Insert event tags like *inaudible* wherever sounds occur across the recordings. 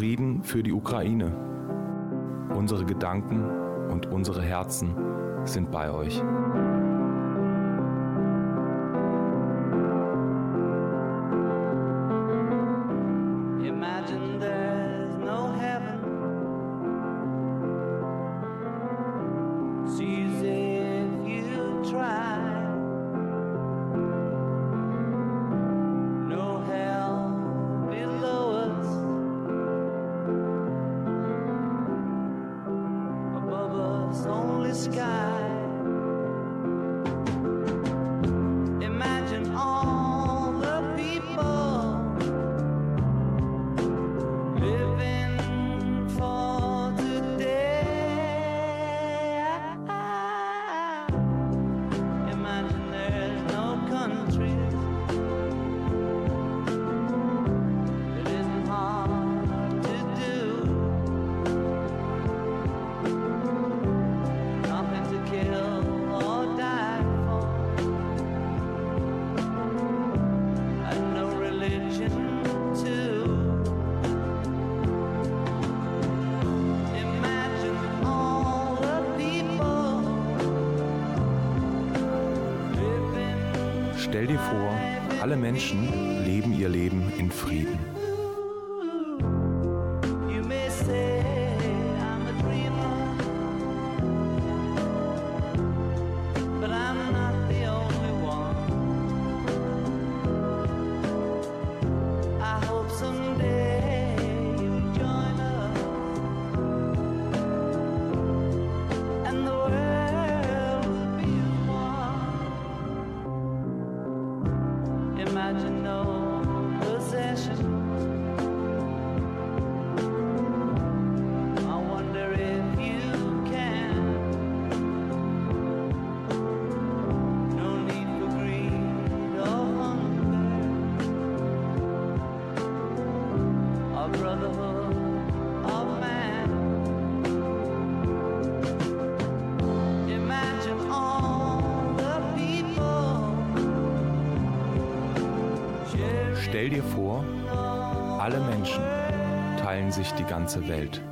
Frieden für die Ukraine. Unsere Gedanken und unsere Herzen sind bei euch. Sich die ganze Welt.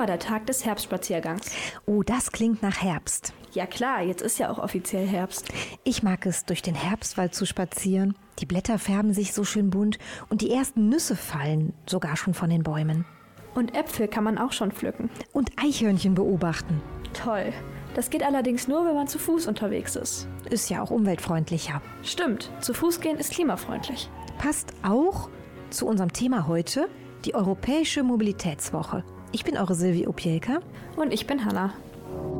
War der Tag des Herbstspaziergangs. Oh, das klingt nach Herbst. Ja klar, jetzt ist ja auch offiziell Herbst. Ich mag es, durch den Herbstwald zu spazieren. Die Blätter färben sich so schön bunt und die ersten Nüsse fallen sogar schon von den Bäumen. Und Äpfel kann man auch schon pflücken. Und Eichhörnchen beobachten. Toll. Das geht allerdings nur, wenn man zu Fuß unterwegs ist. Ist ja auch umweltfreundlicher. Stimmt, zu Fuß gehen ist klimafreundlich. Passt auch zu unserem Thema heute, die Europäische Mobilitätswoche. Ich bin eure Silvi Opielka. Und ich bin Hanna.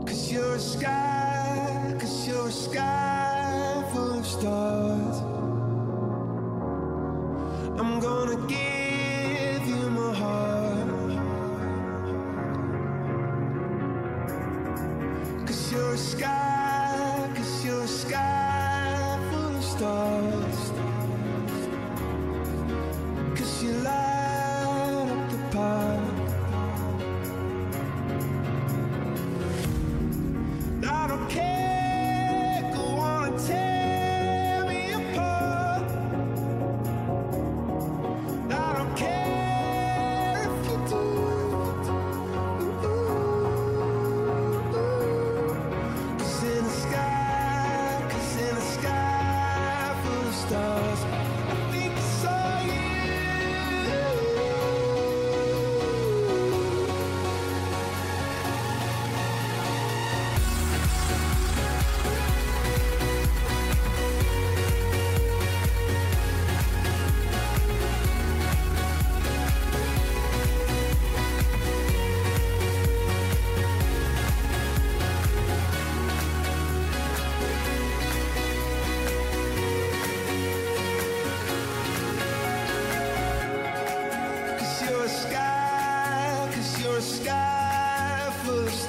Cause you're a sky, cause you're a sky full of stars. I'm gonna give you my heart. Cause you're a sky,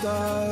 stars.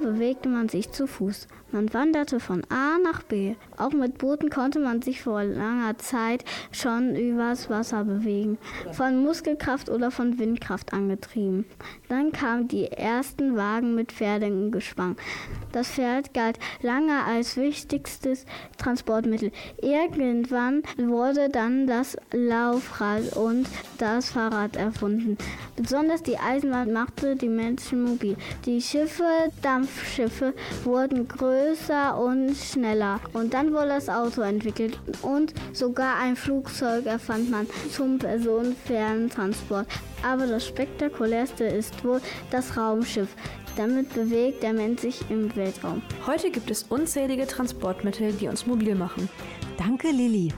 Bewegte man sich zu Fuß. Man wanderte von A nach B. Auch mit Booten konnte man sich vor langer Zeit schon übers Wasser bewegen. Von Muskelkraft oder von Windkraft angetrieben. Dann kamen die ersten Wagen mit Pferdegespann. Das Pferd galt lange als wichtigstes Transportmittel. Irgendwann wurde dann das Laufrad und das Fahrrad erfunden. Besonders die Eisenbahn machte die Menschen mobil. Die Schiffe, Dampfschiffe, wurden größer und schneller. Und dann wurde das Auto entwickelt und sogar ein Flugzeug erfand man zum Personenfernentransport. Aber das spektakulärste ist wohl das Raumschiff. Damit bewegt der Mensch sich im Weltraum. Heute gibt es unzählige Transportmittel, die uns mobil machen. Danke, Lilly.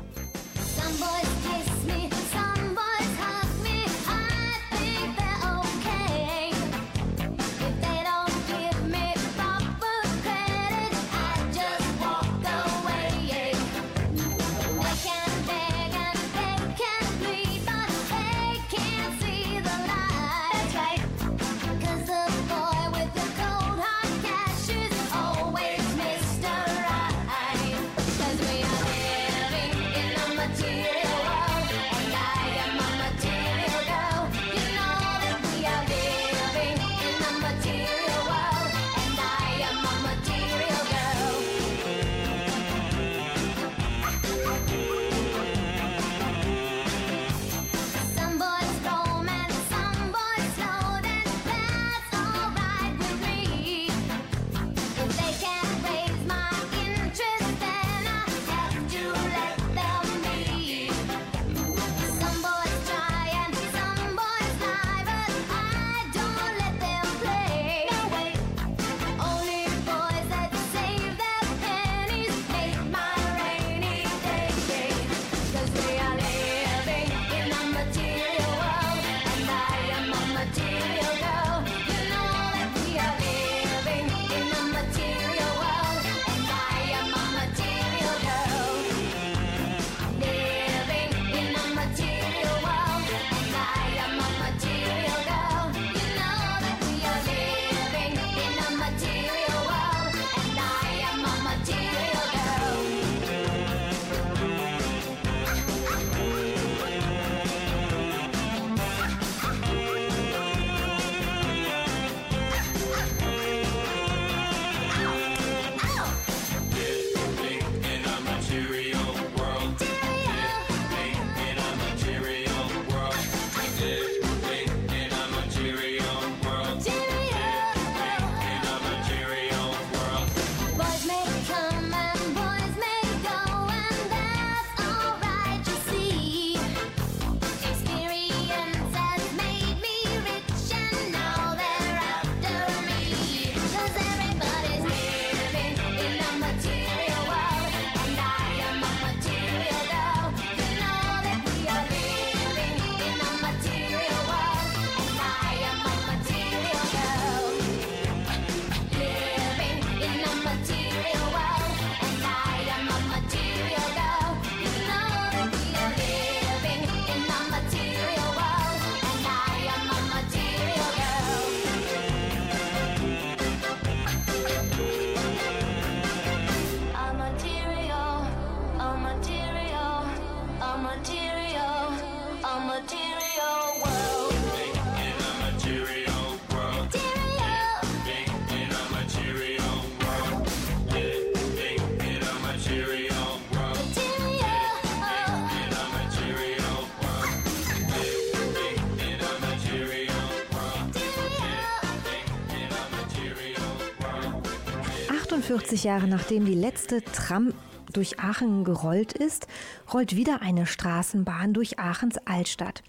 40 Jahre nachdem die letzte Tram durch Aachen gerollt ist, rollt wieder eine Straßenbahn durch Aachens Altstadt.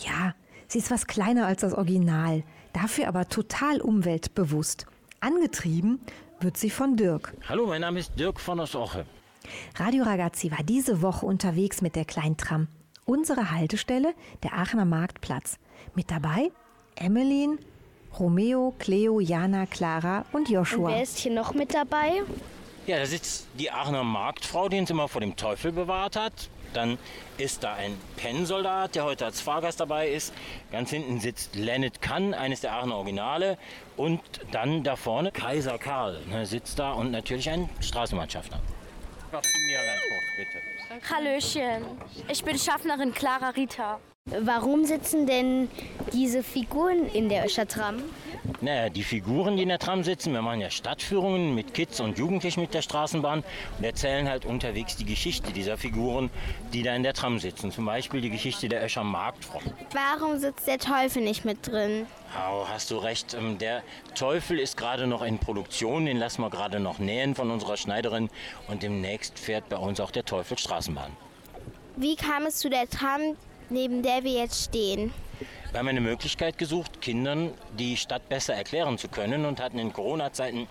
Ja, sie ist was kleiner als das Original, dafür aber total umweltbewusst. Angetrieben wird sie von Dirk. Hallo, mein Name ist Dirk von der Soche. Radio Ragazzi war diese Woche unterwegs mit der Kleintram. Unsere Haltestelle, der Aachener Marktplatz. Mit dabei Emmeline, Romeo, Cleo, Jana, Clara und Joshua. Wer ist hier noch mit dabei? Ja, da sitzt die Aachener Marktfrau, die uns immer vor dem Teufel bewahrt hat. Dann ist da ein Pennsoldat, der heute als Fahrgast dabei ist. Ganz hinten sitzt Lennet Kann, eines der Aachener Originale. Und dann da vorne Kaiser Karl ne, sitzt da und natürlich ein kurz, bitte. Hallöchen, ich bin Schaffnerin Clara Rita. Warum sitzen denn diese Figuren in der Öschertram? Naja, die Figuren, die in der Tram sitzen, wir machen ja Stadtführungen mit Kids und Jugendlichen mit der Straßenbahn und erzählen halt unterwegs die Geschichte dieser Figuren, die da in der Tram sitzen. Zum Beispiel die Geschichte der Öscher Marktfrau. Warum sitzt der Teufel nicht mit drin? Oh, hast du recht. ähm, Der Teufel ist gerade noch in Produktion. Den lassen wir gerade noch nähen von unserer Schneiderin. Und demnächst fährt bei uns auch der Teufel Straßenbahn. Wie kam es zu der Tram, neben der wir jetzt stehen? Wir haben eine Möglichkeit gesucht, Kindern die Stadt besser erklären zu können und hatten in Corona-Zeiten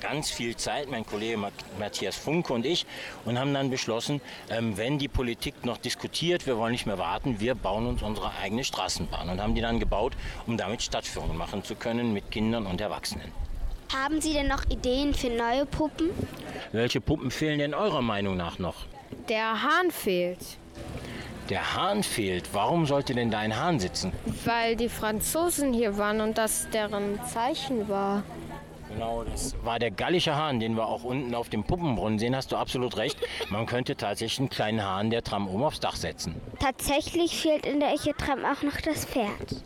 ganz viel Zeit, mein Kollege Ma- Matthias Funke und ich, und haben dann beschlossen, ähm, wenn die Politik noch diskutiert, wir wollen nicht mehr warten, wir bauen uns unsere eigene Straßenbahn und haben die dann gebaut, um damit Stadtführungen machen zu können mit Kindern und Erwachsenen. Haben Sie denn noch Ideen für neue Puppen? Welche Puppen fehlen denn eurer Meinung nach noch? Der Hahn fehlt, Der Hahn fehlt. Warum sollte denn da ein Hahn sitzen? weil die Franzosen hier waren und das deren Zeichen war. Genau, das war der gallische Hahn, den wir auch unten auf dem Puppenbrunnen sehen. Hast du absolut recht. Man könnte tatsächlich einen kleinen Hahn der Tram oben aufs Dach setzen. Tatsächlich fehlt in der Öschertram auch noch das Pferd.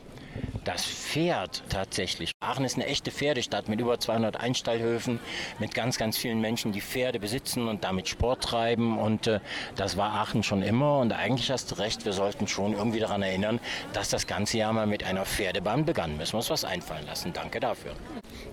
Das Pferd tatsächlich. Aachen ist eine echte Pferdestadt mit über 200 Einstallhöfen, mit ganz, ganz vielen Menschen, die Pferde besitzen und damit Sport treiben. Und äh, das war Aachen schon immer. Und eigentlich hast du recht, wir sollten schon irgendwie daran erinnern, dass das ganze Jahr mal mit einer Pferdebahn begann. Müssen wir uns was einfallen lassen. Danke dafür.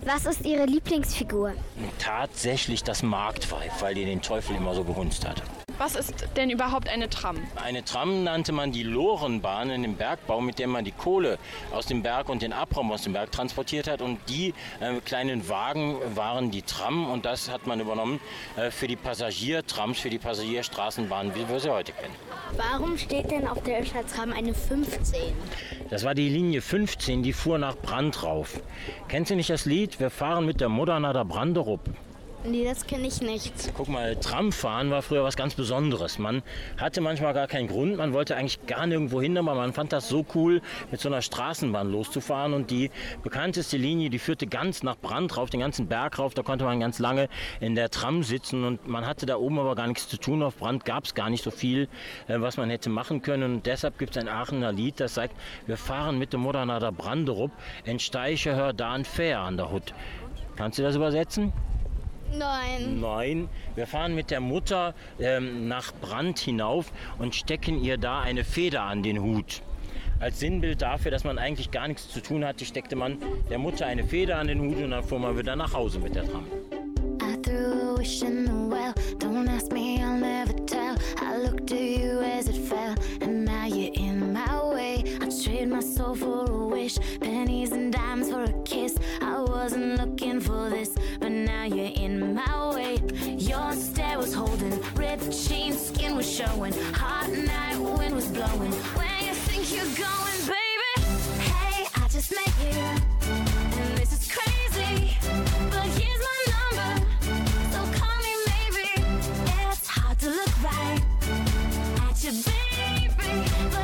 Was ist Ihre Lieblingsfigur? Tatsächlich das Marktweib, weil die den Teufel immer so gehunzt hat. Was ist denn überhaupt eine Tram? Eine Tram nannte man die Lorenbahn in dem Bergbau, mit der man die Kohle aus dem Berg und den Abraum aus dem Berg transportiert hat. Und die äh, kleinen Wagen waren die Tram und das hat man übernommen äh, für die Passagiertrams, für die Passagierstraßenbahnen, wie wir sie heute kennen. Warum steht denn auf der Öschertram eine 15? Das war die Linie 15, die fuhr nach Brand rauf. Kennst du nicht das Lied? Wir fahren mit der Mutter nach der Branderup. Nee, das kenne ich nicht. Guck mal, Tramfahren war früher was ganz Besonderes. Man hatte manchmal gar keinen Grund, man wollte eigentlich gar nirgendwo hin, aber man fand das so cool, mit so einer Straßenbahn loszufahren. Und die bekannteste Linie, die führte ganz nach Brand rauf, den ganzen Berg rauf. Da konnte man ganz lange in der Tram sitzen und man hatte da oben aber gar nichts zu tun. Auf Brand gab es gar nicht so viel, äh, was man hätte machen können. Und deshalb gibt es ein Aachener Lied, das sagt, wir fahren mit dem Mutter nach der Branderup, en Steiche hör da ein Fair an der Hut. Kannst du das übersetzen? Nein. Nein, wir fahren mit der Mutter ähm, nach Brand hinauf und stecken ihr da eine Feder an den Hut. Als Sinnbild dafür, dass man eigentlich gar nichts zu tun hatte, steckte man der Mutter eine Feder an den Hut und dann fuhr man wieder nach Hause mit der Tram. I threw a wish in the well. Don't ask me, I'll never tell. I looked to you as it fell, and now you're in my way. I trade my soul for a wish, pennies and dimes for a kiss. I wasn't looking for this, but now you're in my way. Your stare was holding, ripped jeans, skin was showing. Hot night, wind was blowing. Where you think you're going, baby? Hey, I just met you. Baby,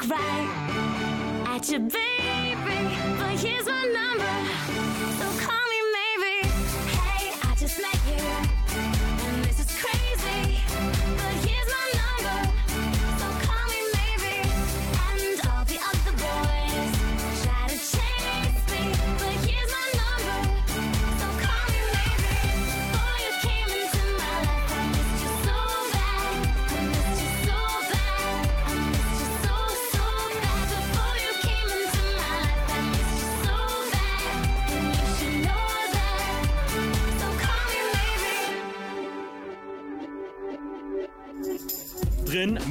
look right at your baby, but here's my number,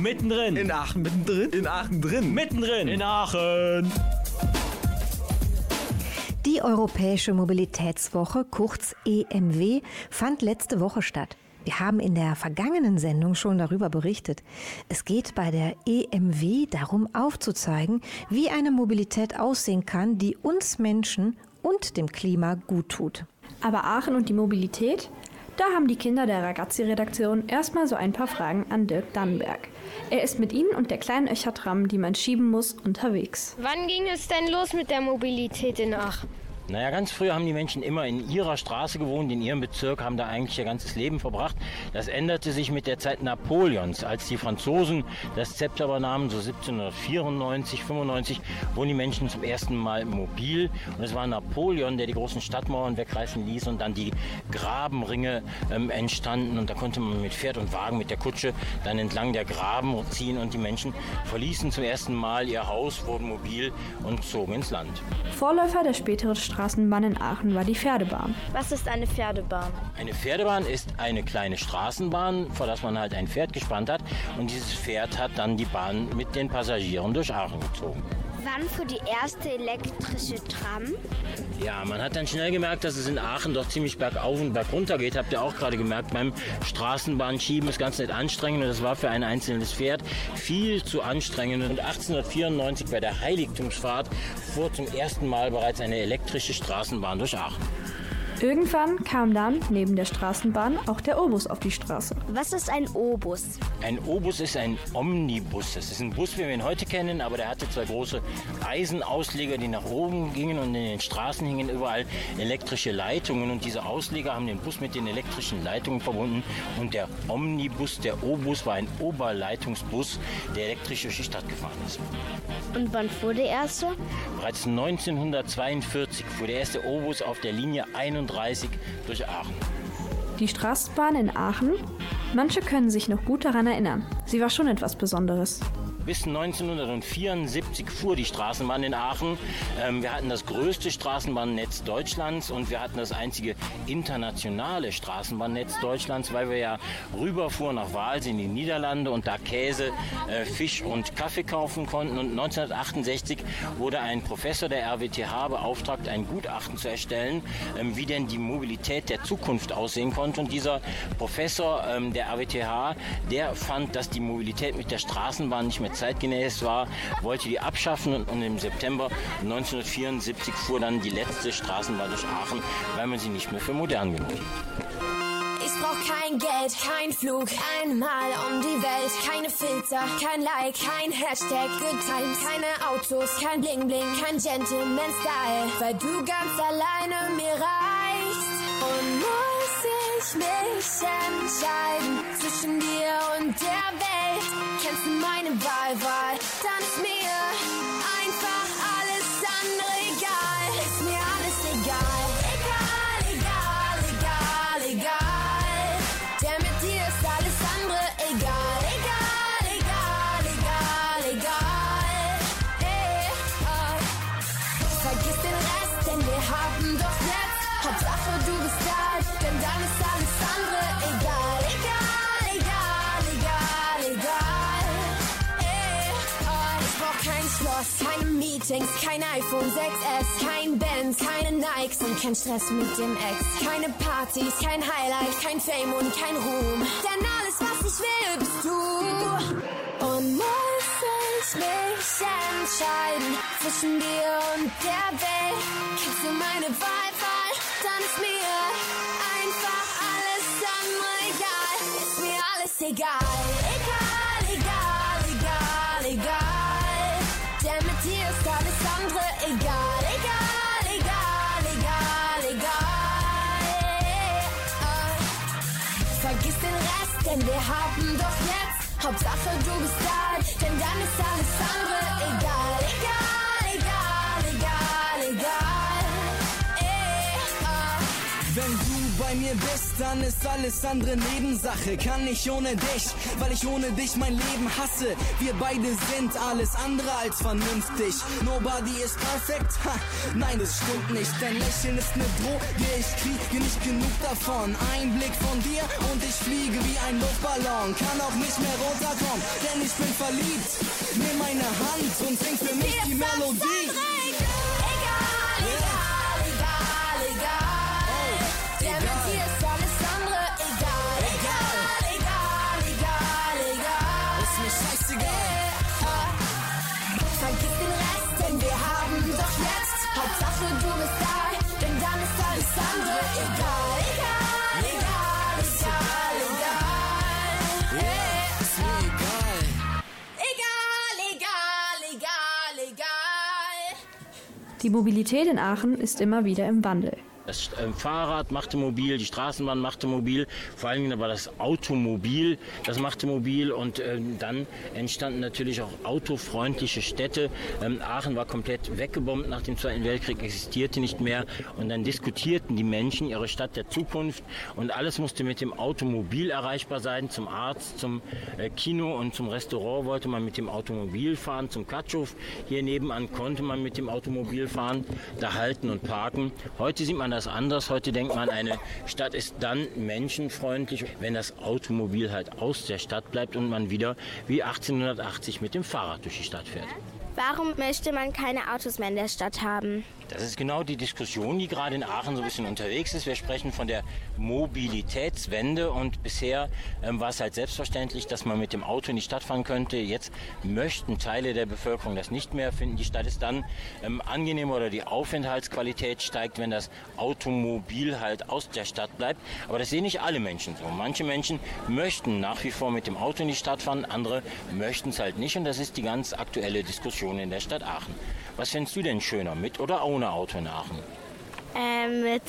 mittendrin. In Aachen mittendrin? In Aachen drin. Mittendrin. In Aachen. Die Europäische Mobilitätswoche, kurz EMW, fand letzte Woche statt. Wir haben in der vergangenen Sendung schon darüber berichtet. Es geht bei der EMW darum aufzuzeigen, wie eine Mobilität aussehen kann, die uns Menschen und dem Klima gut tut. Aber Aachen und die Mobilität? Da haben die Kinder der Ragazzi-Redaktion erstmal so ein paar Fragen an Dirk Dannenberg. Er ist mit ihnen und der kleinen Öchertram, die man schieben muss, unterwegs. Wann ging es denn los mit der Mobilität in Aachen? Naja, ganz früher haben die Menschen immer in ihrer Straße gewohnt, in ihrem Bezirk, haben da eigentlich ihr ganzes Leben verbracht. Das änderte sich mit der Zeit Napoleons, als die Franzosen das Zepter übernahmen, so 1794, 95, wurden die Menschen zum ersten Mal mobil. Und es war Napoleon, der die großen Stadtmauern wegreißen ließ und dann die Grabenringe ähm, entstanden. Und da konnte man mit Pferd und Wagen, mit der Kutsche dann entlang der Graben ziehen und die Menschen verließen zum ersten Mal ihr Haus, wurden mobil und zogen ins Land. Vorläufer der späteren Straßenbahn in Aachen war die Pferdebahn. Was ist eine Pferdebahn? Eine Pferdebahn ist eine kleine Straßenbahn, vor das man halt ein Pferd gespannt hat. Und dieses Pferd hat dann die Bahn mit den Passagieren durch Aachen gezogen. Wann für die erste elektrische Tram? Ja, man hat dann schnell gemerkt, dass es in Aachen doch ziemlich bergauf und bergunter geht. Habt ihr auch gerade gemerkt, beim Straßenbahnschieben ist ganz nicht anstrengend. Und das war für ein einzelnes Pferd viel zu anstrengend. Und 1894 bei der Heiligtumsfahrt fuhr zum ersten Mal bereits eine elektrische Straßenbahn durch Aachen. Irgendwann kam dann neben der Straßenbahn auch der Obus auf die Straße. Was ist ein Obus? Ein Obus ist ein Omnibus. Das ist ein Bus, wie wir ihn heute kennen, aber der hatte zwei große Eisenausleger, die nach oben gingen und in den Straßen hingen überall elektrische Leitungen. Und diese Ausleger haben den Bus mit den elektrischen Leitungen verbunden. Und der Omnibus, der Obus, war ein Oberleitungsbus, der elektrisch durch die Stadt gefahren ist. Und wann fuhr der erste? Bereits 1942 fuhr der erste Obus auf der Linie 31 durch Aachen. Die Straßenbahn in Aachen? Manche können sich noch gut daran erinnern. Sie war schon etwas Besonderes. Bis 1974 fuhr die Straßenbahn in Aachen. Ähm, wir hatten das größte Straßenbahnnetz Deutschlands und wir hatten das einzige internationale Straßenbahnnetz Deutschlands, weil wir ja rüberfuhren nach Wals in die Niederlande und da Käse, äh, Fisch und Kaffee kaufen konnten. Und 1968 wurde ein Professor der RWTH beauftragt, ein Gutachten zu erstellen, ähm, wie denn die Mobilität der Zukunft aussehen konnte. Und dieser Professor ähm, der RWTH, der fand, dass die Mobilität mit der Straßenbahn nicht mehr zeitgemäß war, wollte die abschaffen und, im September 1974 fuhr dann die letzte Straßenbahn durch Aachen, weil man sie nicht mehr für modern genug hielt. Ich brauch kein Geld, kein Flug, einmal um die Welt, keine Filter, kein Like, kein Hashtag, Good Times, keine Autos, kein Bling Bling, kein Gentleman Style, weil du ganz alleine mir reichst. Und muss ich mich entscheiden zwischen dir und der Welt, kennst du meine Wahl, Wahl, dann ist Meetings, kein iPhone 6S, kein Benz, keine Nikes und kein Stress mit dem Ex. Keine Partys, kein Highlight, kein Fame und kein Ruhm. Denn alles, was ich will, bist du. Und muss ich mich entscheiden zwischen dir und der Welt, kriegst du meine Wahl, Wahl, dann ist mir einfach alles andere egal. Ist mir alles. Egal, andere egal. Egal, egal, egal, egal. Vergiss den Rest, denn wir haben doch jetzt Hauptsache du bist da, denn dann ist alles andere. Egal, egal, bei mir bist, dann ist alles andere Nebensache. Kann ich ohne dich, weil ich ohne dich mein Leben hasse. Wir beide sind alles andere als vernünftig. Nobody is perfect, ha, nein, das stimmt nicht. Dein Lächeln ist ne Droge, ich kriege nicht genug davon. Ein Blick von dir und ich fliege wie ein Luftballon. Kann auch nicht mehr runterkommen, denn ich bin verliebt. Nimm meine Hand und sing für mich die Melodie. Die Mobilität in Aachen ist immer wieder im Wandel. Das äh, Fahrrad machte mobil, die Straßenbahn machte mobil, vor allen Dingen aber das Automobil, das machte mobil und ähm, dann entstanden natürlich auch autofreundliche Städte. Ähm, Aachen war komplett weggebombt nach dem Zweiten Weltkrieg, existierte nicht mehr und dann diskutierten die Menschen ihre Stadt der Zukunft und alles musste mit dem Automobil erreichbar sein, zum Arzt, zum äh, Kino und zum Restaurant wollte man mit dem Automobil fahren, zum Katschow hier nebenan konnte man mit dem Automobil fahren, da halten und parken. Heute sieht man das anders. Heute denkt man, eine Stadt ist dann menschenfreundlich, wenn das Automobil halt aus der Stadt bleibt und man wieder wie 1880 mit dem Fahrrad durch die Stadt fährt. Warum möchte man keine Autos mehr in der Stadt haben? Das ist genau die Diskussion, die gerade in Aachen so ein bisschen unterwegs ist. Wir sprechen von der Mobilitätswende und bisher ähm, war es halt selbstverständlich, dass man mit dem Auto in die Stadt fahren könnte. Jetzt möchten Teile der Bevölkerung das nicht mehr, finden die Stadt ist dann ähm, angenehmer oder die Aufenthaltsqualität steigt, wenn das Automobil halt aus der Stadt bleibt. Aber das sehen nicht alle Menschen so. Manche Menschen möchten nach wie vor mit dem Auto in die Stadt fahren, andere möchten es halt nicht und das ist die ganz aktuelle Diskussion in der Stadt Aachen. Was findest du denn schöner, mit oder ohne Auto in Aachen? Ähm, mit.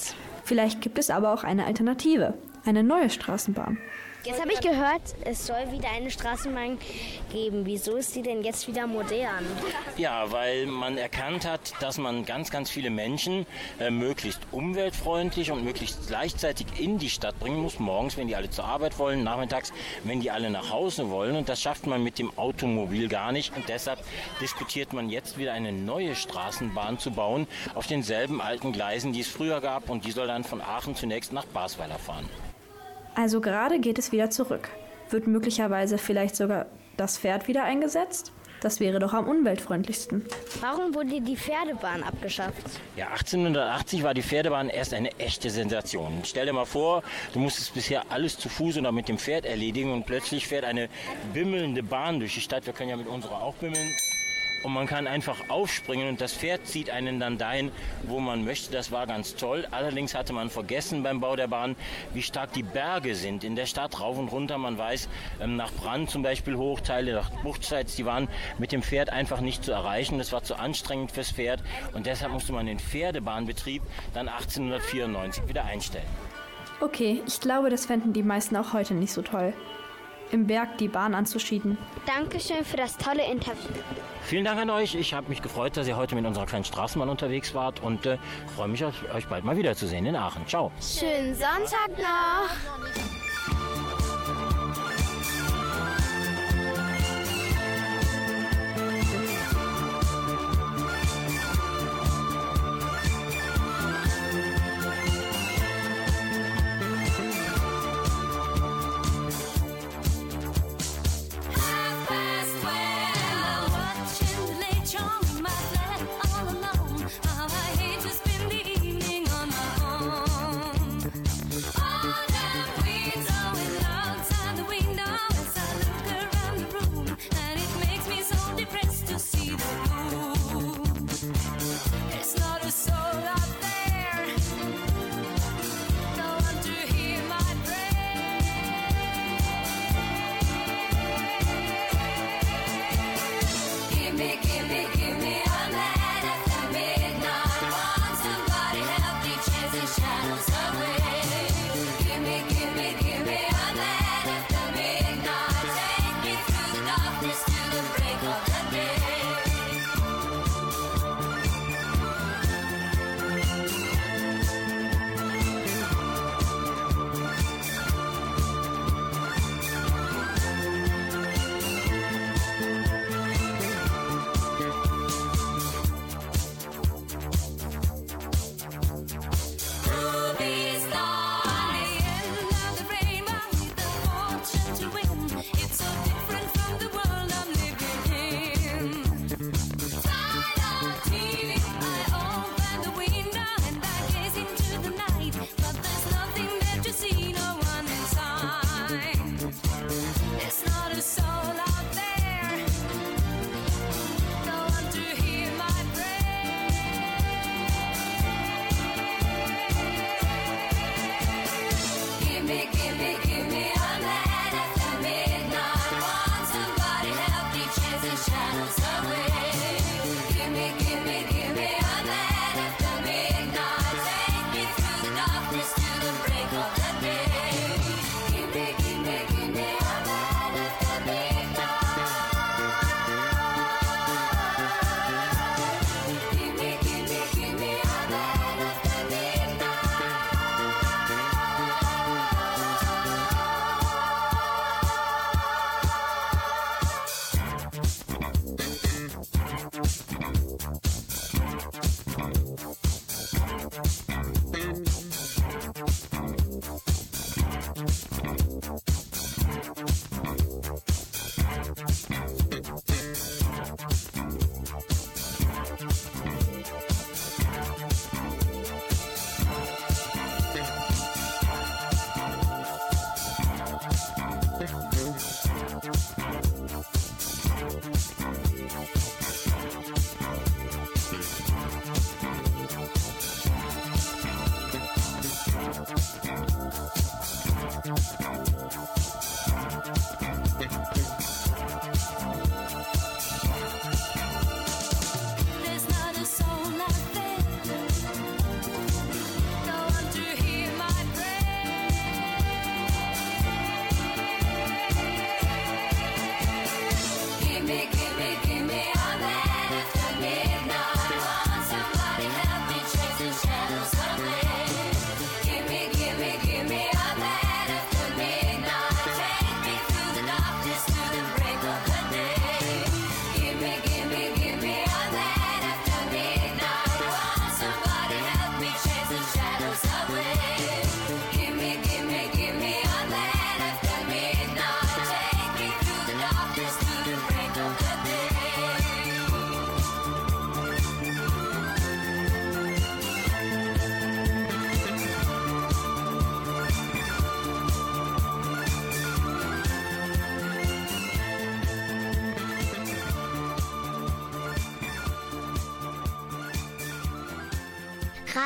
Vielleicht gibt es aber auch eine Alternative, eine neue Straßenbahn. Jetzt habe ich gehört, es soll wieder eine Straßenbahn geben. Wieso ist die denn jetzt wieder modern? Ja, weil man erkannt hat, dass man ganz, ganz viele Menschen äh, möglichst umweltfreundlich und möglichst gleichzeitig in die Stadt bringen muss. Morgens, wenn die alle zur Arbeit wollen, nachmittags, wenn die alle nach Hause wollen. Und das schafft man mit dem Automobil gar nicht. Und deshalb diskutiert man jetzt wieder eine neue Straßenbahn zu bauen auf denselben alten Gleisen, die es früher gab. Und die soll dann von Aachen zunächst nach Basweiler fahren. Also gerade geht es wieder zurück. Wird möglicherweise vielleicht sogar das Pferd wieder eingesetzt? Das wäre doch am umweltfreundlichsten. Warum wurde die Pferdebahn abgeschafft? Ja, 1880 war die Pferdebahn erst eine echte Sensation. Stell dir mal vor, du musstest bisher alles zu Fuß oder mit dem Pferd erledigen und plötzlich fährt eine bimmelnde Bahn durch die Stadt. Wir können ja mit unserer auch bimmeln und man kann einfach aufspringen und das Pferd zieht einen dann dahin, wo man möchte. Das war ganz toll. Allerdings hatte man vergessen beim Bau der Bahn, wie stark die Berge sind in der Stadt rauf und runter. Man weiß, ähm, nach Brand zum Beispiel Hochteile, nach Buchtzeits, die waren mit dem Pferd einfach nicht zu erreichen. Das war zu anstrengend fürs Pferd und deshalb musste man den Pferdebahnbetrieb dann 1894 wieder einstellen. Okay, ich glaube, das fänden die meisten auch heute nicht so toll im Berg die Bahn anzuschieden. Dankeschön für das tolle Interview. Vielen Dank an euch. Ich habe mich gefreut, dass ihr heute mit unserer kleinen Straßenbahn unterwegs wart und äh, freue mich, euch bald mal wiederzusehen in Aachen. Ciao. Schönen Sonntag noch.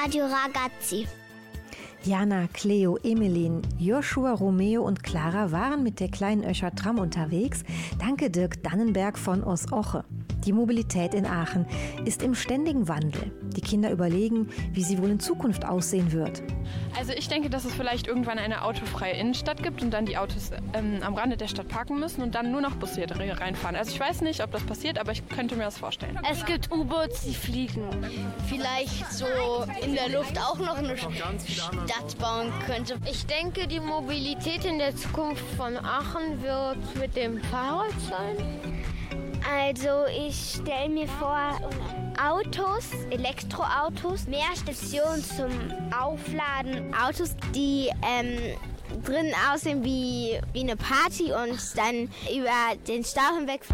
Radio Ragazzi. Jana, Cleo, Emeline, Joshua, Romeo und Clara waren mit der kleinen Öscher Tram unterwegs. Danke Dirk Dannenberg von Os Oche. Die Mobilität in Aachen ist im ständigen Wandel. Die Kinder überlegen, wie sie wohl in Zukunft aussehen wird. Also ich denke, dass es vielleicht irgendwann eine autofreie Innenstadt gibt und dann die Autos ähm, am Rande der Stadt parken müssen und dann nur noch Busse hier reinfahren. Also ich weiß nicht, ob das passiert, aber ich könnte mir das vorstellen. Es gibt U-Boots, die fliegen. Vielleicht so in der Luft auch noch eine Stadt bauen könnte. Ich denke, die Mobilität in der Zukunft von Aachen wird mit dem Fahrrad sein. Also ich stelle mir vor, Autos, Elektroautos, mehr Stationen zum Aufladen, Autos, die ähm, drin aussehen wie, wie eine Party und dann über den Stau hinweg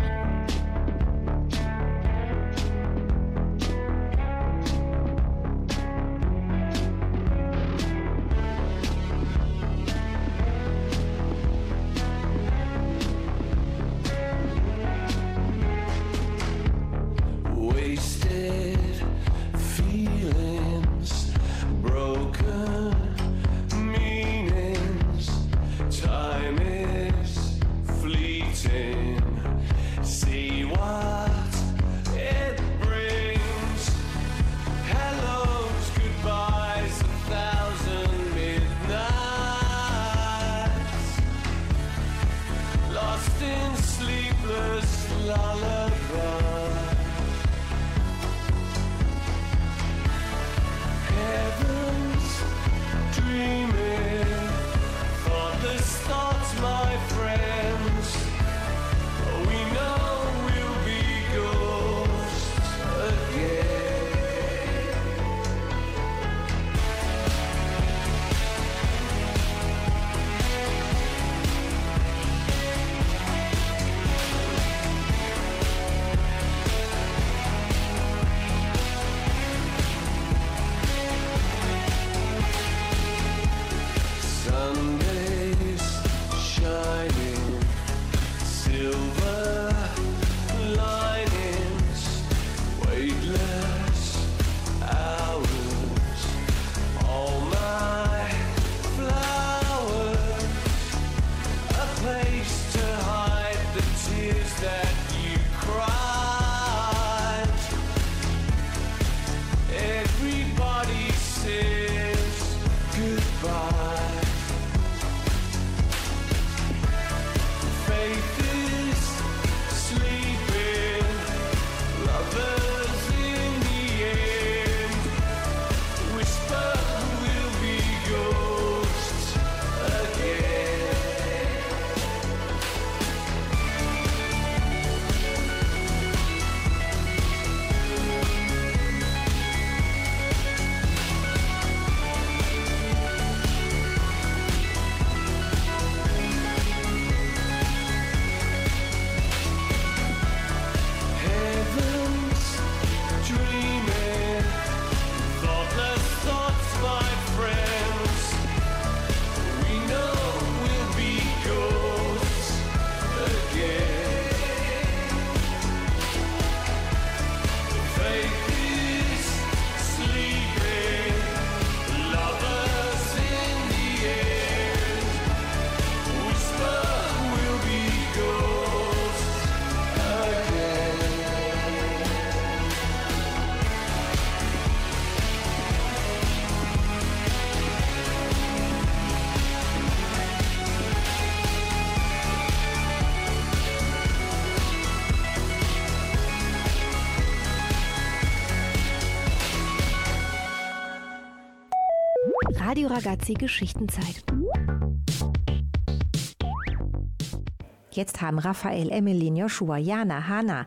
Radio Ragazzi Geschichtenzeit. Jetzt haben Raphael, Emmeline, Joshua, Jana, Hanna,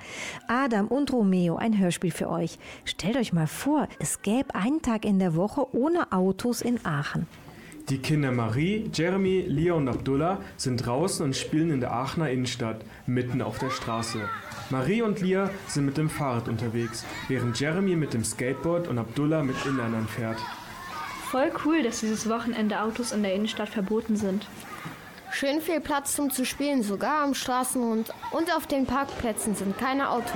Adam und Romeo ein Hörspiel für euch. Stellt euch mal vor, es gäbe einen Tag in der Woche ohne Autos in Aachen. Die Kinder Marie, Jeremy, Lia und Abdullah sind draußen und spielen in der Aachener Innenstadt, mitten auf der Straße. Marie und Lia sind mit dem Fahrrad unterwegs, während Jeremy mit dem Skateboard und Abdullah mit Inlinern fährt. Voll cool, dass dieses Wochenende Autos in der Innenstadt verboten sind. Schön viel Platz zum zu spielen, sogar am Straßenrand und auf den Parkplätzen sind keine Autos.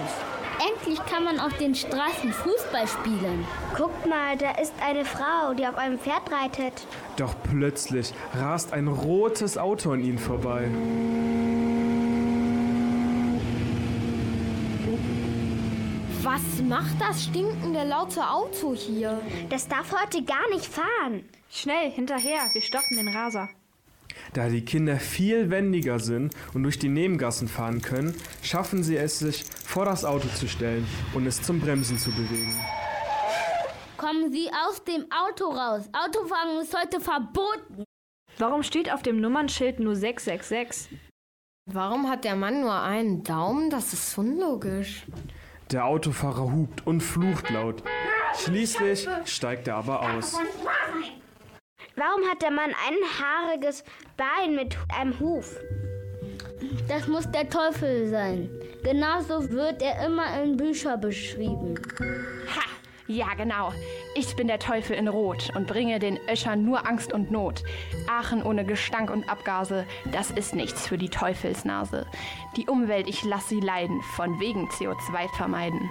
Endlich kann man auf den Straßen Fußball spielen. Guckt mal, da ist eine Frau, die auf einem Pferd reitet. Doch plötzlich rast ein rotes Auto an ihnen vorbei. Was macht das stinkende laute Auto hier? Das darf heute gar nicht fahren. Schnell, hinterher, wir stoppen den Raser. Da die Kinder viel wendiger sind und durch die Nebengassen fahren können, schaffen sie es, sich vor das Auto zu stellen und es zum Bremsen zu bewegen. Kommen Sie aus dem Auto raus. Autofahren ist heute verboten. Warum steht auf dem Nummernschild nur 666? Warum hat der Mann nur einen Daumen? Das ist unlogisch. Der Autofahrer hupt und flucht laut. Schließlich steigt er aber aus. Warum hat der Mann ein haariges Bein mit einem Huf? Das muss der Teufel sein. Genauso wird er immer in Büchern beschrieben. Ha! Ja, genau. Ich bin der Teufel in Rot und bringe den Öschern nur Angst und Not. Aachen ohne Gestank und Abgase, das ist nichts für die Teufelsnase. Die Umwelt, ich lass sie leiden, von wegen CO2 vermeiden.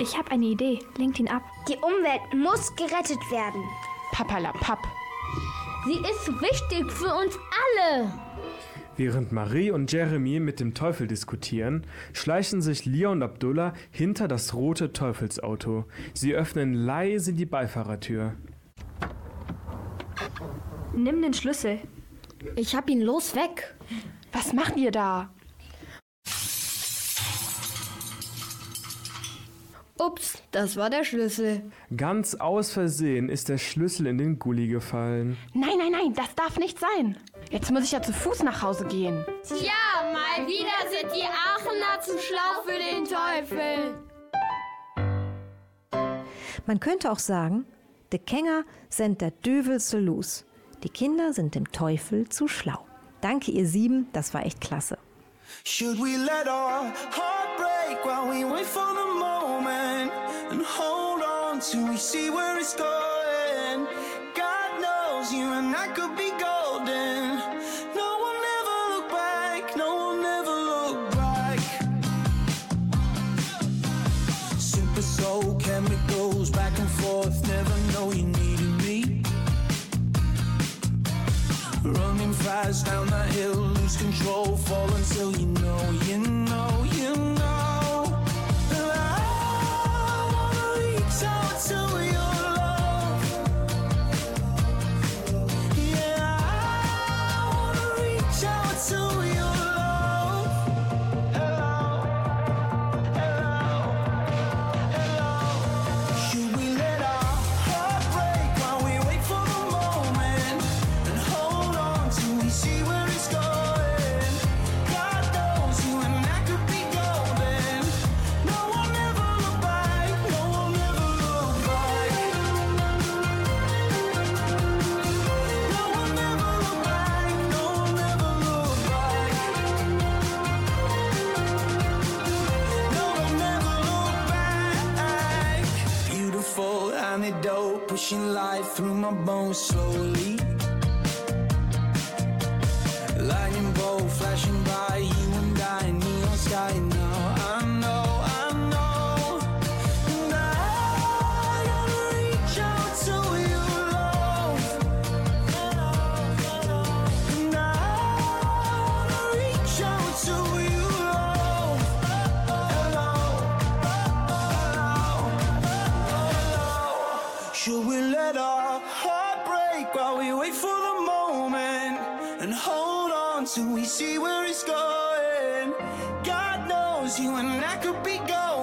Ich habe eine Idee. Lenkt ihn ab. Die Umwelt muss gerettet werden. Papperlapapp. Sie ist wichtig für uns alle. Während Marie und Jeremy mit dem Teufel diskutieren, schleichen sich Lia und Abdullah hinter das rote Teufelsauto. Sie öffnen leise die Beifahrertür. Nimm den Schlüssel. Ich hab ihn los weg. Was macht ihr da? Ups, das war der Schlüssel. Ganz aus Versehen ist der Schlüssel in den Gully gefallen. Nein, nein, nein, das darf nicht sein. Jetzt muss ich ja zu Fuß nach Hause gehen. Tja, mal wieder sind die Aachener zu schlau für den Teufel. Man könnte auch sagen, de Känger sind der Dövel zu los. Die Kinder sind dem Teufel zu schlau. Danke, ihr Sieben, das war echt klasse. Should we let our heart break while we wait for the moment and hold on till we see where it's going? God knows you and I could be golden. Should we let our heart break while we wait for the moment and hold on till we see where it's going? God knows you and I could be golden.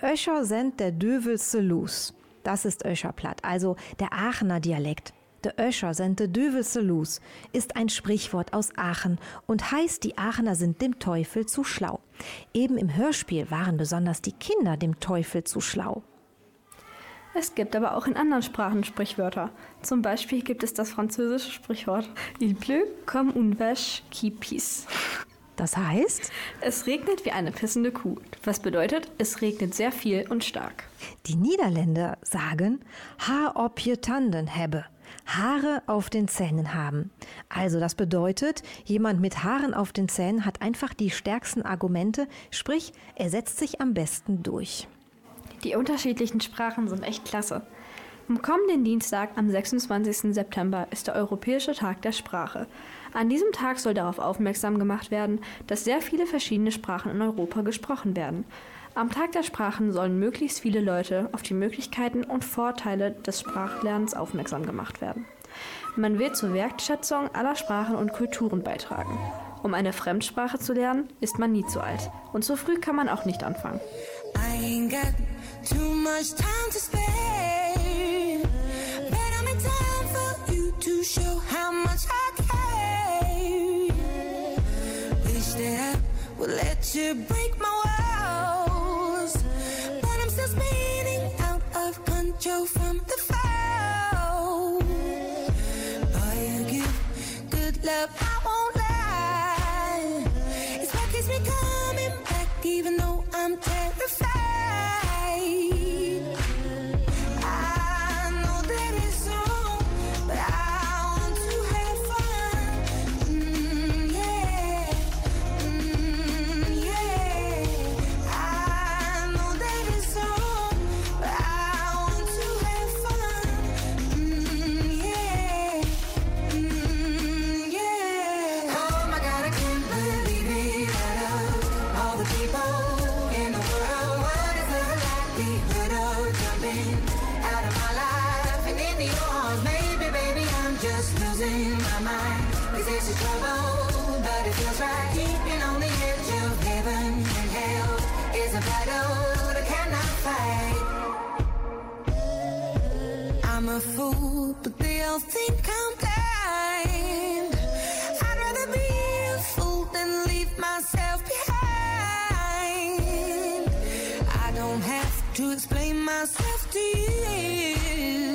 De Öscher sind der Dövelse Lus. Das ist Öscherplatt, also der Aachener Dialekt. De Öscher sind de Dövelse Lus ist ein Sprichwort aus Aachen und heißt, die Aachener sind dem Teufel zu schlau. Eben im Hörspiel waren besonders die Kinder dem Teufel zu schlau. Es gibt aber auch in anderen Sprachen Sprichwörter. Zum Beispiel gibt es das französische Sprichwort Il pleut comme une vache qui pisse. Das heißt? Es regnet wie eine pissende Kuh. Was bedeutet, es regnet sehr viel und stark. Die Niederländer sagen Haar op je tanden hebben. Haare auf den Zähnen haben. Also das bedeutet, jemand mit Haaren auf den Zähnen hat einfach die stärksten Argumente, sprich, er setzt sich am besten durch. Die unterschiedlichen Sprachen sind echt klasse. Am kommenden Dienstag, am 26. September, ist der Europäische Tag der Sprache. An diesem Tag soll darauf aufmerksam gemacht werden, dass sehr viele verschiedene Sprachen in Europa gesprochen werden. Am Tag der Sprachen sollen möglichst viele Leute auf die Möglichkeiten und Vorteile des Sprachlernens aufmerksam gemacht werden. Man will zur Wertschätzung aller Sprachen und Kulturen beitragen. Um eine Fremdsprache zu lernen, ist man nie zu alt. Und zu früh kann man auch nicht anfangen. I ain't got too much time to spare. Show how much I care. Wish that I would let you break my walls. I'm a fool, but they all think I'm blind. I'd rather be a fool than leave myself behind. I don't have to explain myself to you.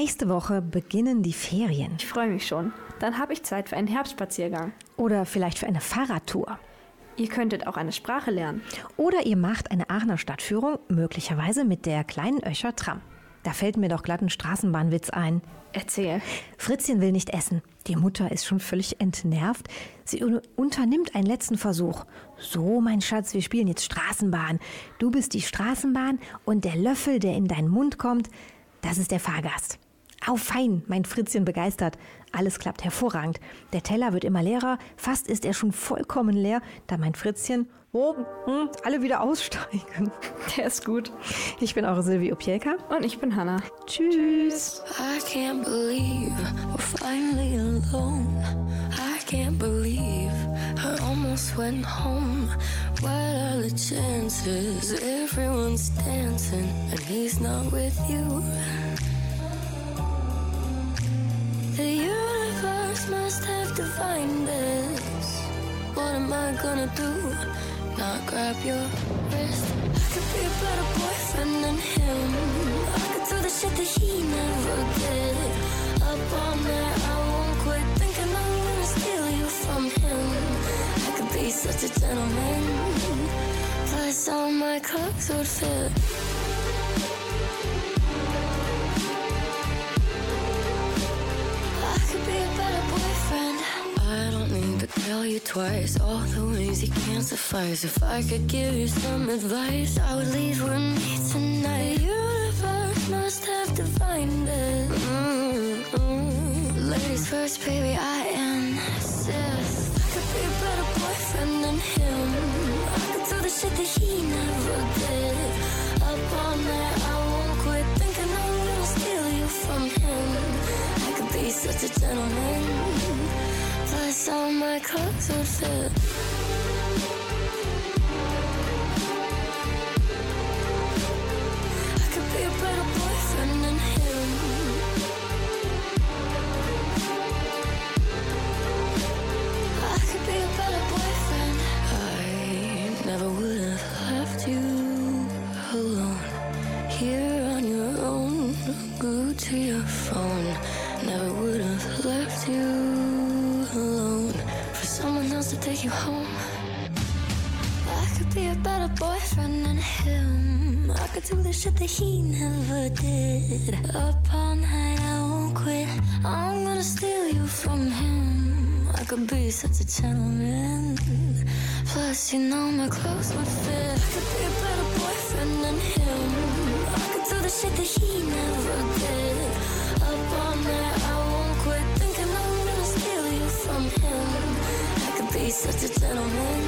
Nächste Woche beginnen die Ferien. Ich freue mich schon. Dann habe ich Zeit für einen Herbstspaziergang. Oder vielleicht für eine Fahrradtour. Ihr könntet auch eine Sprache lernen. Oder ihr macht eine Aachener Stadtführung, möglicherweise mit der kleinen Öscher Tram. Da fällt mir doch glatt ein Straßenbahnwitz ein. Erzähl. Fritzchen will nicht essen. Die Mutter ist schon völlig entnervt. Sie un- unternimmt einen letzten Versuch. So, mein Schatz, wir spielen jetzt Straßenbahn. Du bist die Straßenbahn und der Löffel, der in deinen Mund kommt, das ist der Fahrgast. Au, fein, mein Fritzchen begeistert. Alles klappt hervorragend. Der Teller wird immer leerer, fast ist er schon vollkommen leer, da mein Fritzchen oben hm, alle wieder aussteigen. *laughs* Der ist gut. Ich bin eure Silvi Opielka. Und ich bin Hanna. Tschüss. I can't believe we're finally alone. I can't believe I almost went home. What are the chances? Everyone's dancing and he's not with you. The universe must have defined this. What am I gonna do? Not grab your wrist. I could be a better boyfriend than him. I could do the shit that he never did. Up all night, I won't quit thinking I'm gonna steal you from him. I could be such a gentleman. Plus, all my clothes would fit. I don't need to tell you twice all the ways you can't suffice. If I could give you some advice, I would leave with me tonight. The universe must have defined it. Mm-mm. Ladies first, baby, I insist. I could be a better boyfriend than him. I could do the shit that he never did. Up all night, I won't quit thinking I'm gonna steal you from him. I could be such a gentleman. Plus, all my clothes would fit. I could be a better boyfriend than him. I could be a better boyfriend. I never would have left you alone. Here on your own, glued to your phone. Never would have left you alone for someone else to take you home. I could be a better boyfriend than him. I could do the shit that he never did. Up all night, I won't quit. I'm gonna steal you from him. I could be such a gentleman. Plus, you know my clothes would fit. I could be a better boyfriend than him. I could do the shit that he never did. Such a gentleman.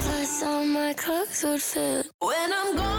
Plus, all my clothes would fit. When I'm gone.